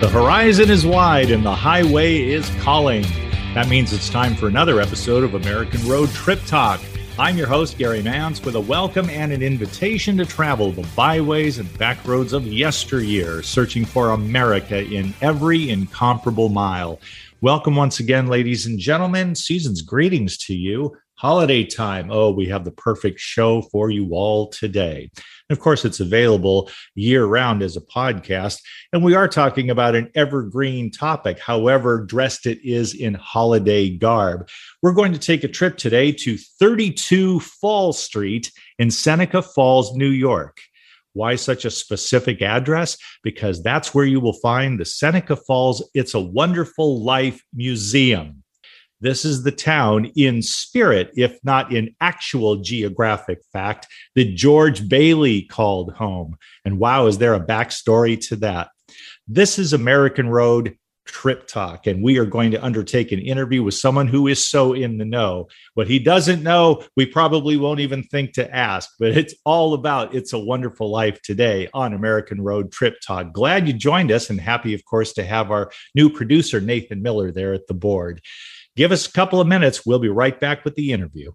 The horizon is wide and the highway is calling. That means it's time for another episode of American Road Trip Talk. I'm your host, Gary Mantz, with a welcome and an invitation to travel the byways and back roads of yesteryear, searching for America in every incomparable mile. Welcome once again, ladies and gentlemen. Season's greetings to you. Holiday time. Oh, we have the perfect show for you all today. And of course, it's available year round as a podcast. And we are talking about an evergreen topic, however, dressed it is in holiday garb. We're going to take a trip today to 32 Fall Street in Seneca Falls, New York. Why such a specific address? Because that's where you will find the Seneca Falls It's a Wonderful Life Museum. This is the town in spirit, if not in actual geographic fact, that George Bailey called home. And wow, is there a backstory to that? This is American Road Trip Talk, and we are going to undertake an interview with someone who is so in the know. What he doesn't know, we probably won't even think to ask, but it's all about It's a Wonderful Life today on American Road Trip Talk. Glad you joined us, and happy, of course, to have our new producer, Nathan Miller, there at the board. Give us a couple of minutes. We'll be right back with the interview.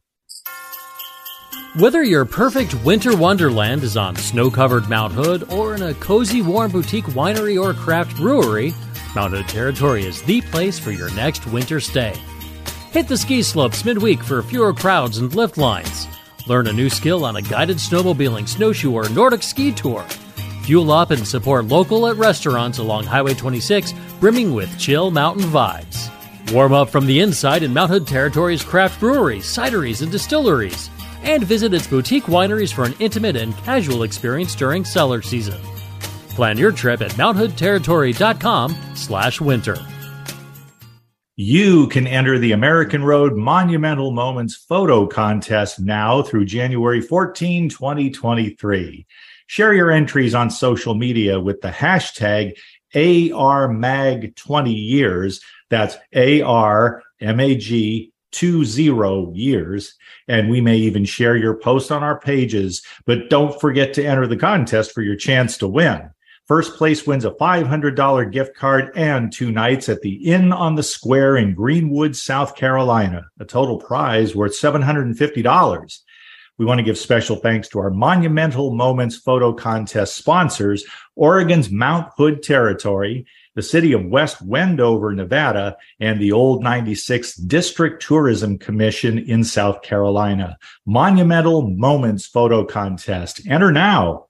Whether your perfect winter wonderland is on snow covered Mount Hood or in a cozy, warm boutique winery or craft brewery, Mount Hood Territory is the place for your next winter stay. Hit the ski slopes midweek for fewer crowds and lift lines. Learn a new skill on a guided snowmobiling, snowshoe, or Nordic ski tour. Fuel up and support local at restaurants along Highway 26, brimming with chill mountain vibes. Warm up from the inside in Mount Hood Territory's craft breweries, cideries, and distilleries, and visit its boutique wineries for an intimate and casual experience during cellar season. Plan your trip at mounthoodterritory.com slash winter. You can enter the American Road Monumental Moments photo contest now through January 14, 2023. Share your entries on social media with the hashtag ARMAG20 years that's AR A R M A G two zero years. And we may even share your post on our pages, but don't forget to enter the contest for your chance to win. First place wins a $500 gift card and two nights at the Inn on the Square in Greenwood, South Carolina, a total prize worth $750. We want to give special thanks to our Monumental Moments photo contest sponsors, Oregon's Mount Hood Territory the city of West Wendover, Nevada, and the Old 96 District Tourism Commission in South Carolina. Monumental Moments Photo Contest. Enter now.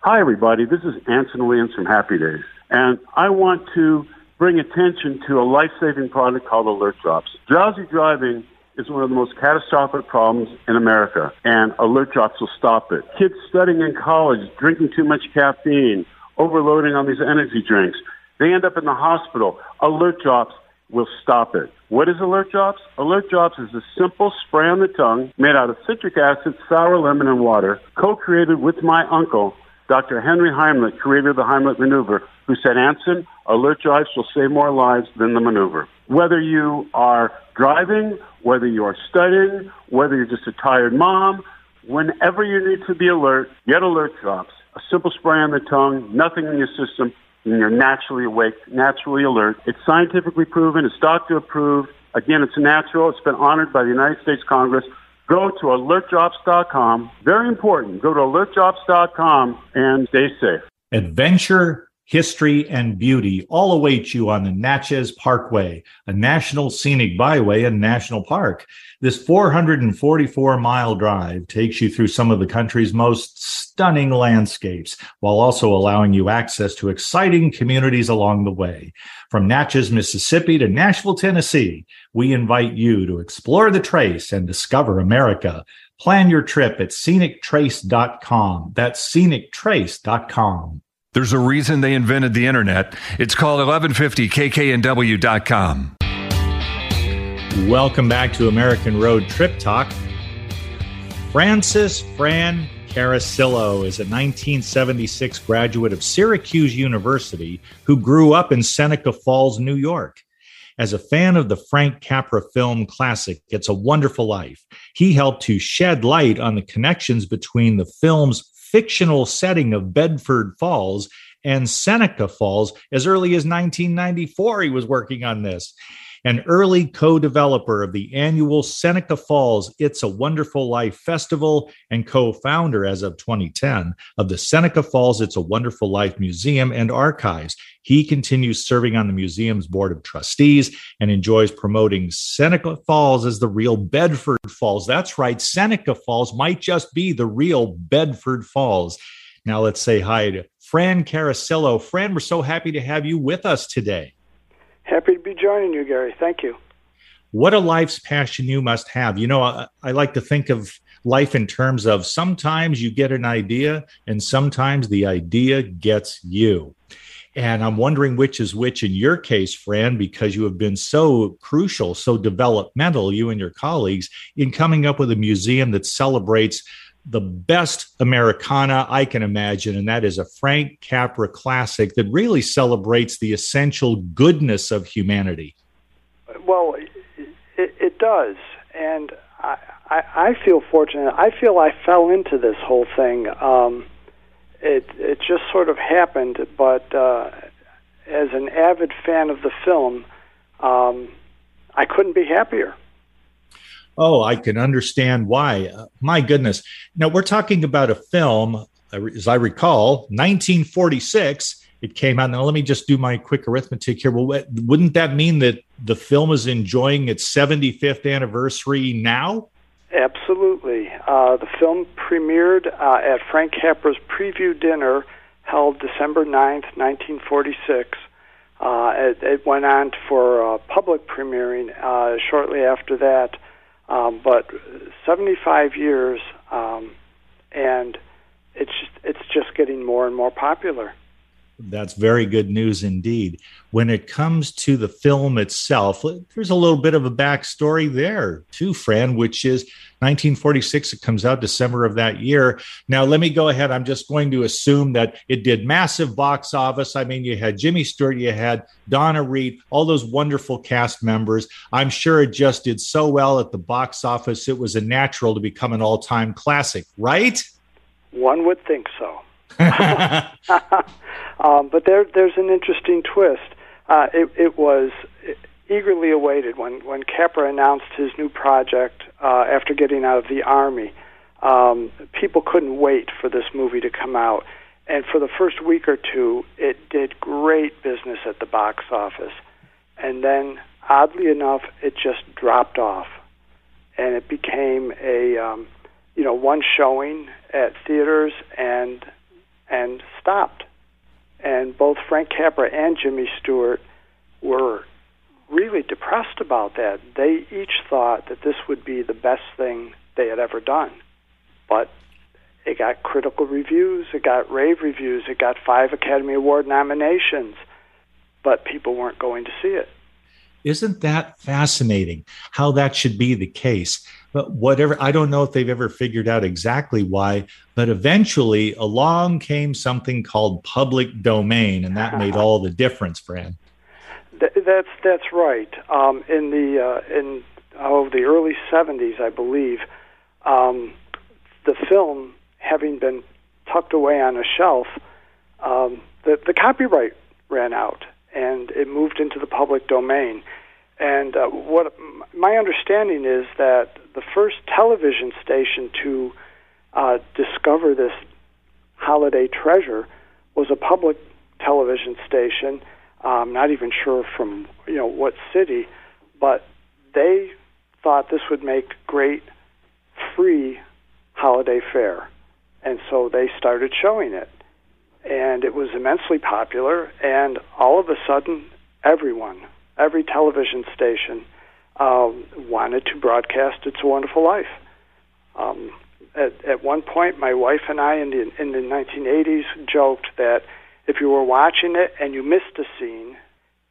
Hi, everybody. This is Anson Williams from Happy Days, and I want to bring attention to a life saving product called Alert Drops. Drowsy driving is one of the most catastrophic problems in America, and Alert Drops will stop it. Kids studying in college, drinking too much caffeine, overloading on these energy drinks. They end up in the hospital. Alert Drops will stop it. What is Alert Drops? Alert Drops is a simple spray on the tongue made out of citric acid, sour lemon, and water, co-created with my uncle, Dr. Henry Heimlich, creator of the Heimlich maneuver, who said, Anson, Alert Drops will save more lives than the maneuver. Whether you are driving, whether you are studying, whether you're just a tired mom, whenever you need to be alert, get Alert Drops. A simple spray on the tongue, nothing in your system, and you're naturally awake, naturally alert. It's scientifically proven, it's doctor approved. Again, it's natural. It's been honored by the United States Congress. Go to alertdrops.com. Very important. Go to alertdrops.com and stay safe. Adventure history, and beauty all await you on the Natchez Parkway, a national scenic byway and national park. This 444 mile drive takes you through some of the country's most stunning landscapes while also allowing you access to exciting communities along the way. From Natchez, Mississippi to Nashville, Tennessee, we invite you to explore the trace and discover America. Plan your trip at scenictrace.com. That's scenictrace.com. There's a reason they invented the internet. It's called 1150kknw.com. Welcome back to American Road Trip Talk. Francis Fran Caracillo is a 1976 graduate of Syracuse University who grew up in Seneca Falls, New York. As a fan of the Frank Capra film classic, It's a Wonderful Life, he helped to shed light on the connections between the film's fictional setting of Bedford Falls and Seneca Falls. As early as 1994, he was working on this an early co developer of the annual Seneca Falls It's a Wonderful Life Festival and co founder as of 2010 of the Seneca Falls It's a Wonderful Life Museum and Archives. He continues serving on the museum's board of trustees and enjoys promoting Seneca Falls as the real Bedford Falls. That's right, Seneca Falls might just be the real Bedford Falls. Now let's say hi to Fran Carasello. Fran, we're so happy to have you with us today. Happy to be joining you, Gary. Thank you. What a life's passion you must have. You know, I, I, like to think of life in terms of sometimes you get an idea and sometimes the idea gets you. And I'm wondering which is which in your case, Fran, because you have been so crucial, so developmental, you and your colleagues, in coming up with a museum that celebrates the best Americana I can imagine, and that is a Frank Capra classic that really celebrates the essential goodness of humanity. Well, it, it does, and I, I, I, feel fortunate. I feel I fell into this whole thing. Um, it it just sort of happened, but uh, as an avid fan of the film, um, I couldn't be happier. Oh, I can understand why. Uh, my goodness. Now, we're talking about a film, uh, as I recall, 1946. It came out. Now, let me just do my quick arithmetic here. Well, wouldn't that mean that the film is enjoying its 75th anniversary now? Absolutely. Uh, the film premiered uh, at Frank Capra's preview dinner held December 9th, 1946. Uh, it, it, went on for public premiering uh, shortly after that. Um, but 75 years, um, and it's just, it's just getting more and more popular. That's very good news indeed. When it comes to the film itself, there's a little bit of a backstory there too, Fran, which is 1946. It comes out December of that year. Now, let me go ahead. I'm just going to assume that it did massive box office. I mean, you had Jimmy Stewart, you had Donna Reed, all those wonderful cast members. I'm sure it just did so well at the box office. It was a natural to become an all time classic, right? One would think so. um, but there, there's an interesting twist. Uh, it, it was eagerly awaited when, when Capra announced his new project uh, after getting out of the Army. Um, people couldn't wait for this movie to come out. And for the first week or two, it did great business at the box office. And then, oddly enough, it just dropped off. And it became a, um, you know, one showing at theaters and and stopped. And both Frank Capra and Jimmy Stewart were really depressed about that. They each thought that this would be the best thing they had ever done. But it got critical reviews, it got rave reviews, it got five Academy Award nominations, but people weren't going to see it. Isn't that fascinating how that should be the case? But whatever, I don't know if they've ever figured out exactly why, but eventually along came something called public domain, and that made all the difference, Fran. that's that's right. Um, in the uh, in oh the early '70s, I believe, um, the film having been tucked away on a shelf, um, the the copyright ran out, and it moved into the public domain. And uh, what my understanding is that the first television station to uh, discover this holiday treasure was a public television station. I'm not even sure from you know what city, but they thought this would make great free holiday fare, and so they started showing it, and it was immensely popular. And all of a sudden, everyone every television station um, wanted to broadcast It's a Wonderful Life. Um, at, at one point, my wife and I in the, in the 1980s joked that if you were watching it and you missed a scene,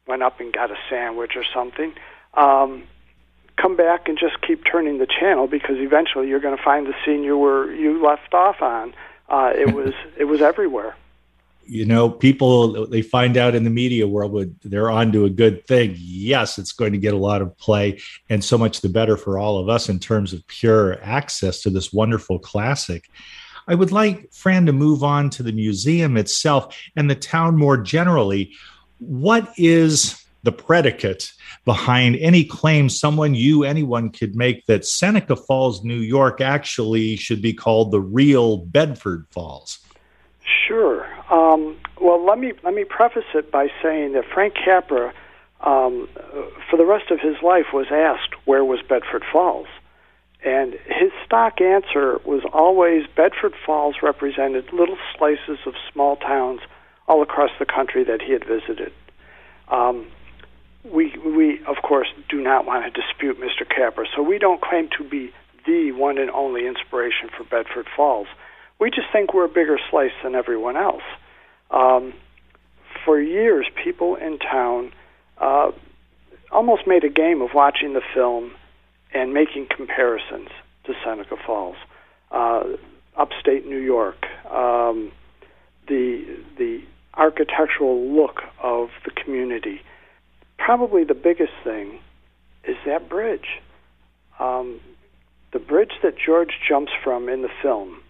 went up and got a sandwich or something, um, come back and just keep turning the channel because eventually you're going to find the scene you were you left off on. Uh, it was it was everywhere you know, people they find out in the media world they're on to a good thing. Yes, it's going to get a lot of play, and so much the better for all of us in terms of pure access to this wonderful classic. I would like Fran to move on to the museum itself and the town more generally. What is the predicate behind any claim someone, you, anyone could make that Seneca Falls, New York actually should be called the real Bedford Falls? Sure. Um, well, let me let me preface it by saying that Frank Capra, um, for the rest of his life, was asked where was Bedford Falls, and his stock answer was always Bedford Falls represented little slices of small towns all across the country that he had visited. Um, we, we of course, do not want to dispute Mr. Capra, so we don't claim to be the one and only inspiration for Bedford Falls. We just think we're a bigger slice than everyone else. Um, for years, people in town uh, almost made a game of watching the film and making comparisons to Seneca Falls, uh, upstate New York, um, the the architectural look of the community, probably the biggest thing is that bridge. Um, the bridge that George jumps from in the film,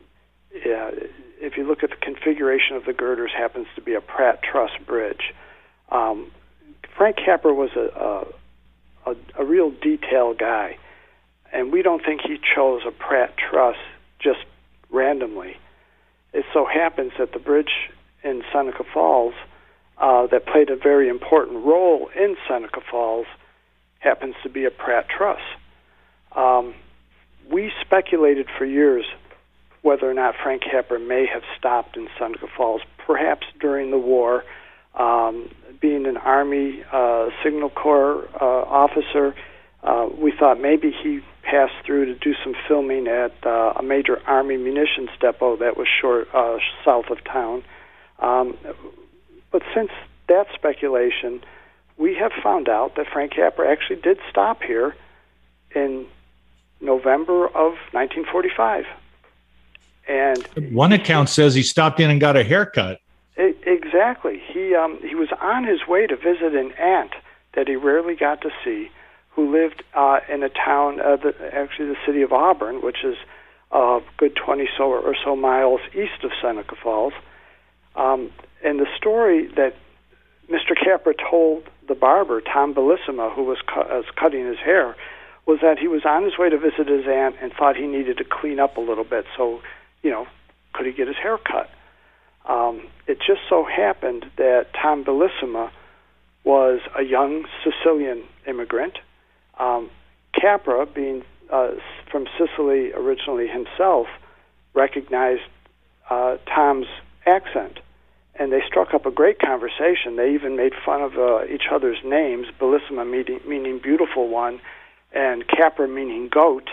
yeah, if you look at the configuration of the girders, happens to be a Pratt Truss bridge. Um, Frank Capra was a, a, a, a real detail guy, and we don't think he chose a Pratt Truss just randomly. It so happens that the bridge in Seneca Falls uh, that played a very important role in Seneca Falls happens to be a Pratt truss. Um, we speculated for years whether or not Frank Capra may have stopped in Seneca Falls, perhaps during the war. Um, being an Army uh, Signal Corps uh, officer, uh, we thought maybe he passed through to do some filming at uh, a major Army munitions depot that was short uh, south of town. Um, but since that speculation, we have found out that Frank Capra actually did stop here in November of 1945. And one account says he stopped in and got a haircut. Exactly. He um, he was on his way to visit an aunt that he rarely got to see, who lived uh, in a town, uh, the, actually the city of Auburn, which is a good 20 so or so miles east of Seneca Falls. Um, and the story that Mr. Capra told the barber, Tom Bellissima, who was, cu- was cutting his hair, was that he was on his way to visit his aunt and thought he needed to clean up a little bit. So, you know, could he get his hair cut? Um, it just so happened that Tom Bellissima was a young Sicilian immigrant. Um, Capra, being uh, from Sicily originally himself, recognized uh, Tom's accent and they struck up a great conversation. They even made fun of uh, each other's names, Bellissima meaning, meaning beautiful one, and Capra meaning goat.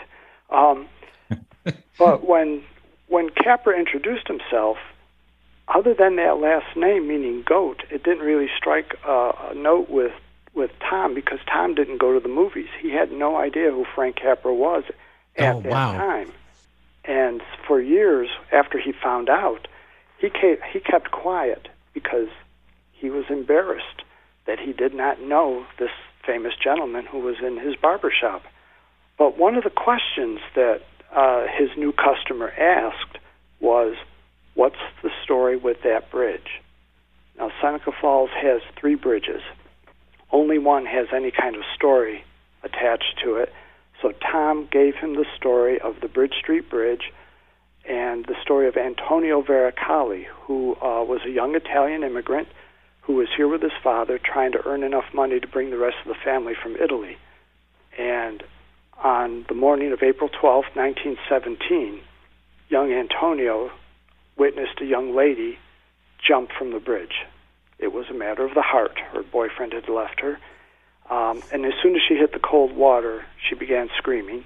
Um, but when when Capra introduced himself, other than that last name meaning goat, it didn't really strike uh, a note with with Tom because Tom didn't go to the movies. He had no idea who Frank Capra was at oh, that wow. time. And for years after he found out, he kept, he kept quiet because he was embarrassed that he did not know this famous gentleman who was in his barber shop. But one of the questions that uh, his new customer asked was, What's the story with that bridge? Now, Seneca Falls has three bridges. Only one has any kind of story attached to it. So Tom gave him the story of the Bridge Street Bridge and the story of Antonio Varacalli, who uh, was a young Italian immigrant who was here with his father trying to earn enough money to bring the rest of the family from Italy. And on the morning of April 12, 1917, young Antonio witnessed a young lady jump from the bridge. It was a matter of the heart. Her boyfriend had left her. Um, and as soon as she hit the cold water, she began screaming.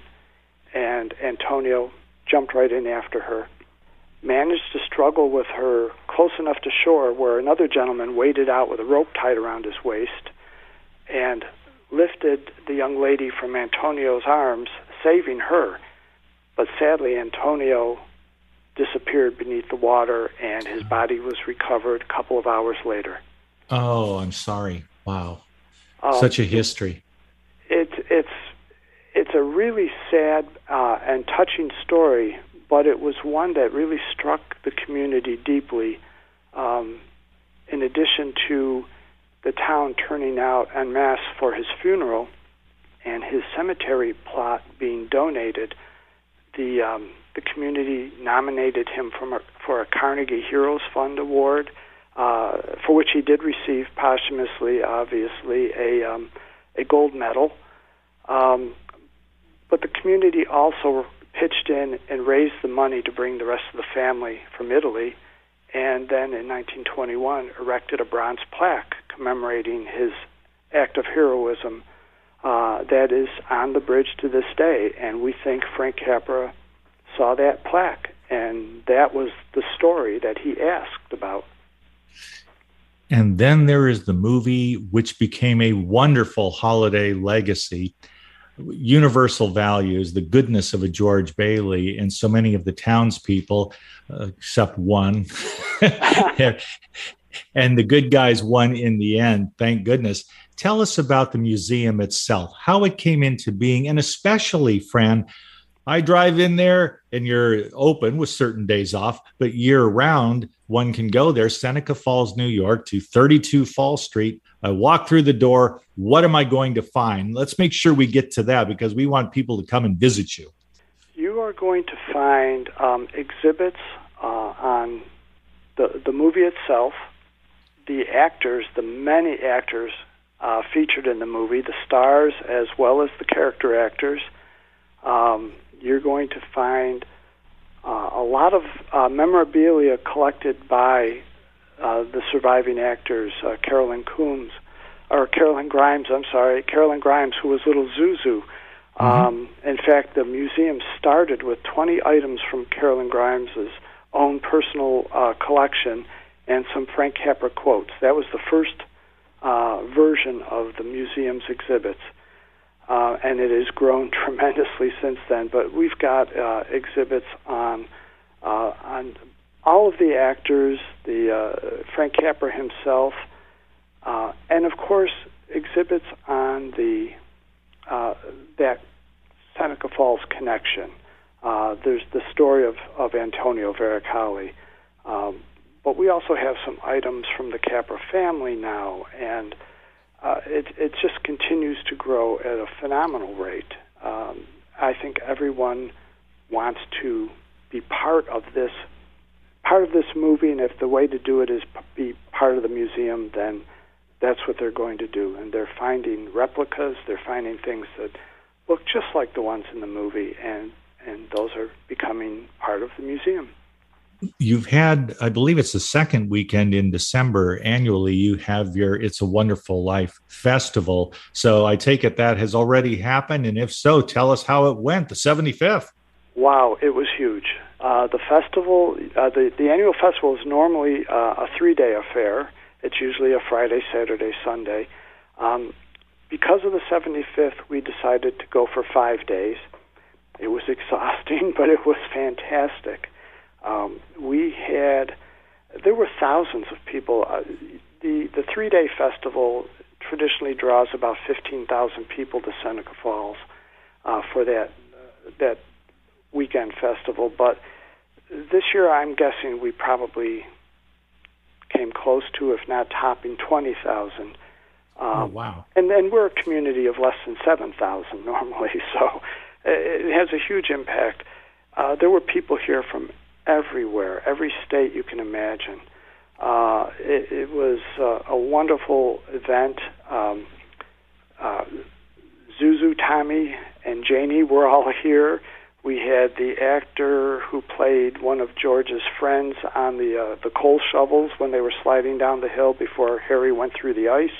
And Antonio jumped right in after her, managed to struggle with her close enough to shore where another gentleman waded out with a rope tied around his waist and lifted the young lady from Antonio's arms, saving her. But sadly, Antonio disappeared beneath the water and his body was recovered a couple of hours later. Oh, I'm sorry. Wow. Um, Such a history. It's it's it's a really sad uh, and touching story, but it was one that really struck the community deeply. Um, in addition to the town turning out en masse for his funeral and his cemetery plot being donated, the um, the community nominated him from a, for a Carnegie Heroes Fund award, uh, for which he did receive posthumously, obviously, a um, a gold medal. Um, but the community also pitched in and raised the money to bring the rest of the family from Italy, and then in 1921 erected a bronze plaque commemorating his act of heroism uh, that is on the bridge to this day. And we think Frank Capra saw that plaque, and that was the story that he asked about. And then there is the movie, which became a wonderful holiday legacy. Universal values, the goodness of a George Bailey, and so many of the townspeople, uh, except one, and the good guys won in the end, thank goodness. Tell us about the museum itself, how it came into being, and especially, Fran, I drive in there and you're open with certain days off, but year round, one can go there, Seneca Falls, New York, to 32 Fall Street. I walk through the door. What am I going to find? Let's make sure we get to that because we want people to come and visit you. You are going to find um, exhibits uh, on the, the movie itself, the actors, the many actors uh, featured in the movie, the stars as well as the character actors. Um, you're going to find uh, a lot of uh, memorabilia collected by uh, the surviving actors, uh, Carolyn Coombs, or Carolyn Grimes, I'm sorry, Carolyn Grimes, who was little Zuzu. Mm-hmm. Um, in fact, the museum started with 20 items from Carolyn Grimes's own personal uh, collection and some Frank Capra quotes. That was the first uh, version of the museum's exhibits uh, and it has grown tremendously since then. But we've got uh, exhibits on uh, on all of the actors, the uh, Frank Capra himself, uh, and of course exhibits on the that Seneca Falls connection. There's the story of, of Antonio Varacalli. Um, but we also have some items from the Capra family now, and uh, it, it just continues to grow at a phenomenal rate. Um, I think everyone wants to be part of this part of this movie, and if the way to do it is be part of the museum, then that's what they're going to do. And they're finding replicas, they're finding things that look just like the ones in the movie, and and those are becoming part of the museum you've had i believe it's the second weekend in december annually you have your it's a wonderful life festival. So i take it that has already happened and if so tell us how it went the 75th wow it was huge. Uh, the festival uh, the, the annual festival is normally uh, a three day affair. It's usually a friday saturday sunday. Um, because of the 75th we decided to go for five days. It was exhausting but it was fantastic um, we had there were thousands of people. Uh, the the three day festival traditionally draws about fifteen thousand people to Seneca Falls uh, for that uh, that weekend festival. But this year, I'm guessing we probably came close to, if not topping, twenty thousand. Um, oh wow! And and we're a community of less than seven thousand normally, so it has a huge impact. Uh, there were people here from everywhere, every state you can imagine. Uh, it, it was uh, a wonderful event. Um, uh, Zuzu, Tommy, and Janie were all here. We had the actor who played one of George's friends on the uh, the coal shovels when they were sliding down the hill before Harry went through the ice.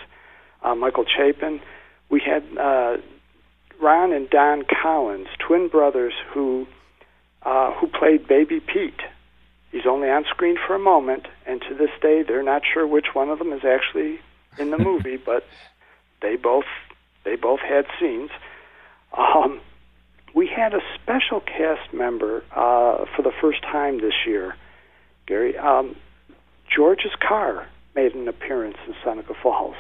Uh, Michael Chapin. We had uh, Ron and Don Collins, twin brothers who uh, who played Baby Pete. He's only on screen for a moment, and to this day, they're not sure which one of them is actually in the movie, but they both they both had scenes. Um, we had a special cast member uh, for the first time this year, Gary. Um, George's car made an appearance in Seneca Falls.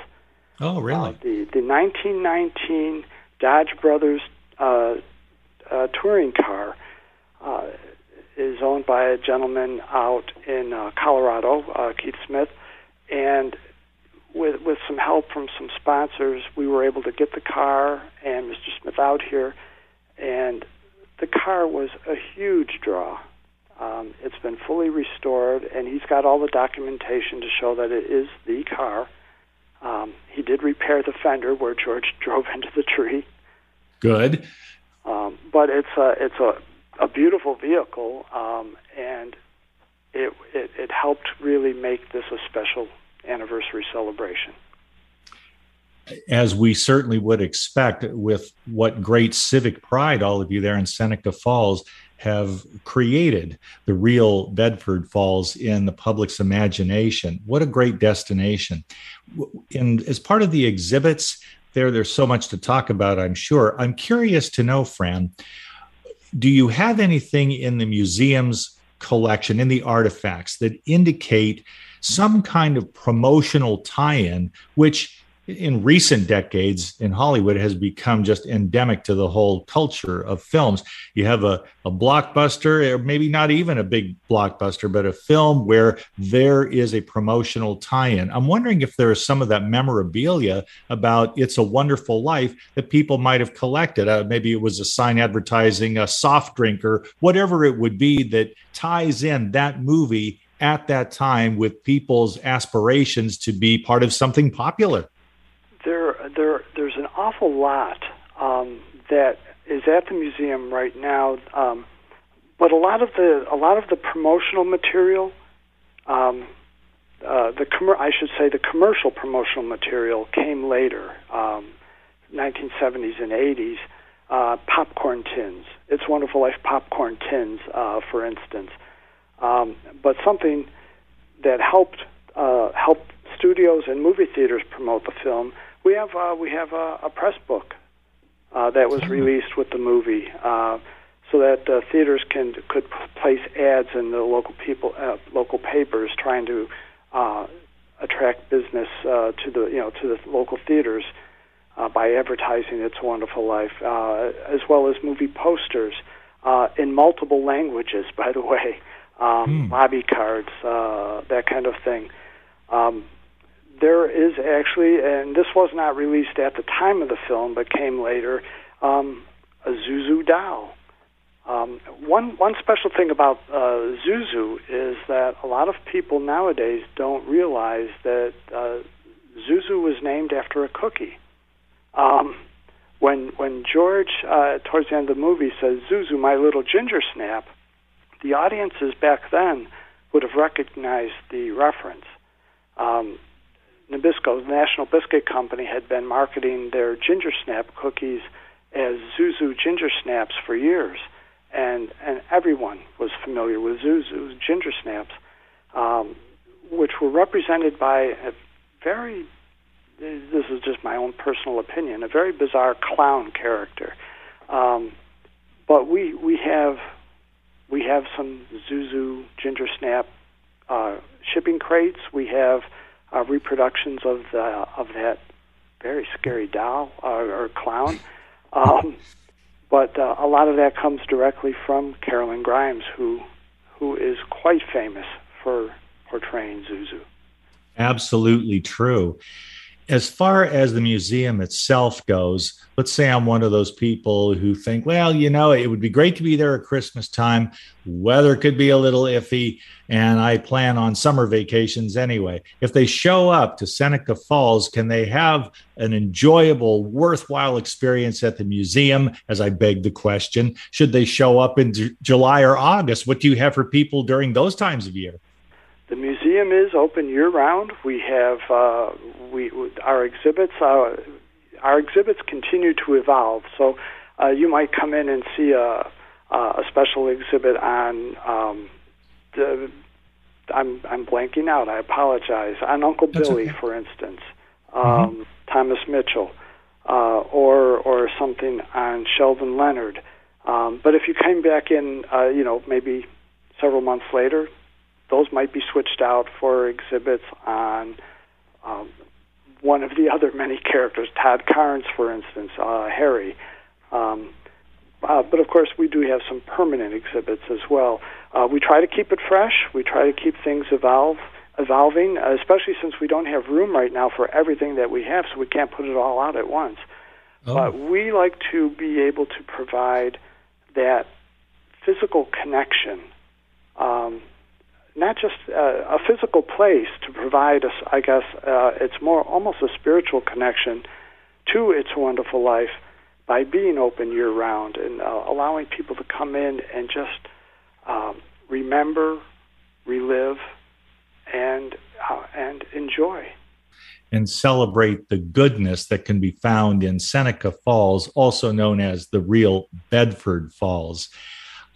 Oh, really? Uh, the the 1919 Dodge Brothers uh, uh, touring car uh, is owned by a gentleman out in uh, Colorado, uh, Keith Smith, and with with some help from some sponsors, we were able to get the car and Mr. Smith out here, and the car was a huge draw. Um, it's been fully restored, and he's got all the documentation to show that it is the car. Um, he did repair the fender where George drove into the tree. Good. Um, but it's a it's a, a beautiful vehicle, um, and it, it it helped really make this a special anniversary celebration. As we certainly would expect, with what great civic pride all of you there in Seneca Falls have created the real Bedford Falls in the public's imagination. What a great destination. And as part of the exhibits, there, there's so much to talk about, I'm sure. I'm curious to know, Fran, do you have anything in the museum's collection, in the artifacts, that indicate some kind of promotional tie in, which in recent decades in Hollywood has become just endemic to the whole culture of films. You have a, a blockbuster, or maybe not even a big blockbuster, but a film where there is a promotional tie in. I'm wondering if there is some of that memorabilia about It's a Wonderful Life that people might have collected. Uh, maybe it was a sign advertising a soft drink or whatever it would be that ties in that movie at that time with people's aspirations to be part of something popular there, there, there's an awful lot um, that is at the museum right now. Um, but a lot of the a lot of the promotional material, um, uh, the com- I should say the commercial promotional material came later, um, 1970s and 80s. Uh, popcorn tins. It's Wonderful Life popcorn tins, uh, for instance. Um, but something that helped uh, help studios and movie theaters promote the film we have uh, we have a, a press book uh, that was hmm. released with the movie, uh, so that uh, theaters can could place ads in the local people uh, local papers trying to uh, attract business uh, to the you know to the local theaters uh, by advertising It's Wonderful Life, uh, as well as movie posters uh, in multiple languages. By the way, um, mm. lobby cards, uh, that kind of thing. Um, there is actually, and this was not released at the time of the film, but came later, um, a Zuzu doll. Um, one one special thing about uh, Zuzu is that a lot of people nowadays don't realize that uh, Zuzu was named after a cookie. Um, when when George uh, towards the end of the movie says Zuzu, my little ginger snap, the audiences back then would have recognized the reference. Um, Nabisco, the National Biscuit Company, had been marketing their ginger snap cookies as Zuzu ginger snaps for years, and and everyone was familiar with Zuzu ginger snaps, um, which were represented by a very this is just my own personal opinion, a very bizarre clown character. Um, but we we have we have some Zuzu ginger snap uh, shipping crates. We have uh, reproductions of the of that very scary doll uh, or clown. Um, but uh, a lot of that comes directly from Carolyn Grimes, who who is quite famous for portraying Zuzu. Absolutely true as far as the museum itself goes, let's say I'm one of those people who think, well, you know, it would be great to be there at Christmas time. Weather could be a little iffy, and I plan on summer vacations anyway. If they show up to Seneca Falls, can they have an enjoyable, worthwhile experience at the museum? As I beg the question, should they show up in July or August? What do you have for people during those times of year? The museum is open year round. We have uh, we our exhibits. Uh, our exhibits continue to evolve. So uh, you might come in and see a a special exhibit on. Um, the, I'm I'm blanking out. I apologize. On Uncle That's Billy, okay. for instance, mm-hmm. um, mm-hmm. Thomas Mitchell, uh, or or something on Sheldon Leonard. Um, but if you came back in, uh, you know, maybe several months later, those might be switched out for exhibits on um, one of the other many characters, Todd Karns, for instance, uh, Harry. Um, uh, but of course, we do have some permanent exhibits as well. Uh, we try to keep it fresh. We try to keep things evolve, evolving, especially since we don't have room right now for everything that we have, so we can't put it all out at once. Oh. But we like to be able to provide that physical connection, um, not just uh, a physical place to provide us. I guess uh, it's more almost a spiritual connection to It's Wonderful Life by being open year round and uh, allowing people to come in and just um, remember, relive, and uh, and enjoy. And celebrate the goodness that can be found in Seneca Falls, also known as the real Bedford Falls.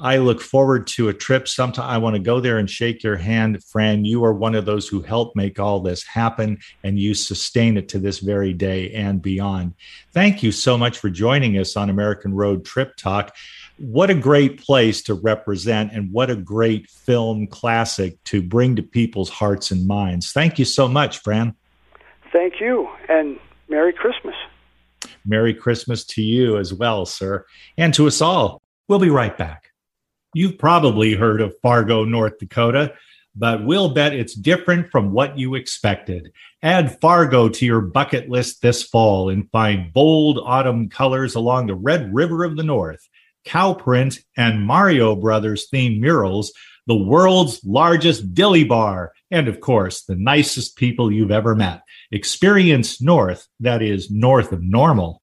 I look forward to a trip sometime. I want to go there and shake your hand, Fran. You are one of those who helped make all this happen, and you sustain it to this very day and beyond. Thank you so much for joining us on American Road Trip Talk. What a great place to represent, and what a great film classic to bring to people's hearts and minds. Thank you so much, Fran. Thank you, and Merry Christmas. Merry Christmas to you as well, sir, and to us all. We'll be right back. You've probably heard of Fargo, North Dakota, but we'll bet it's different from what you expected. Add Fargo to your bucket list this fall and find bold autumn colors along the Red River of the North, cow print, and Mario Brothers themed murals, the world's largest dilly bar, and of course, the nicest people you've ever met. Experience North, that is, north of normal.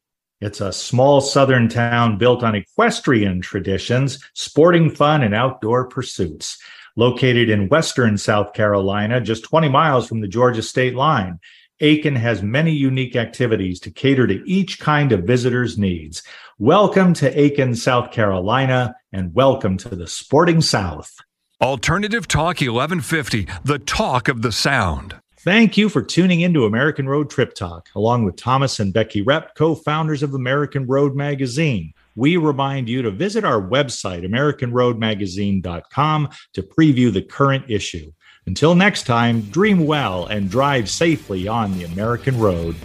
it's a small southern town built on equestrian traditions, sporting fun, and outdoor pursuits. Located in western South Carolina, just 20 miles from the Georgia state line, Aiken has many unique activities to cater to each kind of visitor's needs. Welcome to Aiken, South Carolina, and welcome to the Sporting South. Alternative Talk 1150, the talk of the sound. Thank you for tuning in to American Road Trip Talk, along with Thomas and Becky Repp, co founders of American Road Magazine. We remind you to visit our website, AmericanRoadMagazine.com, to preview the current issue. Until next time, dream well and drive safely on the American road.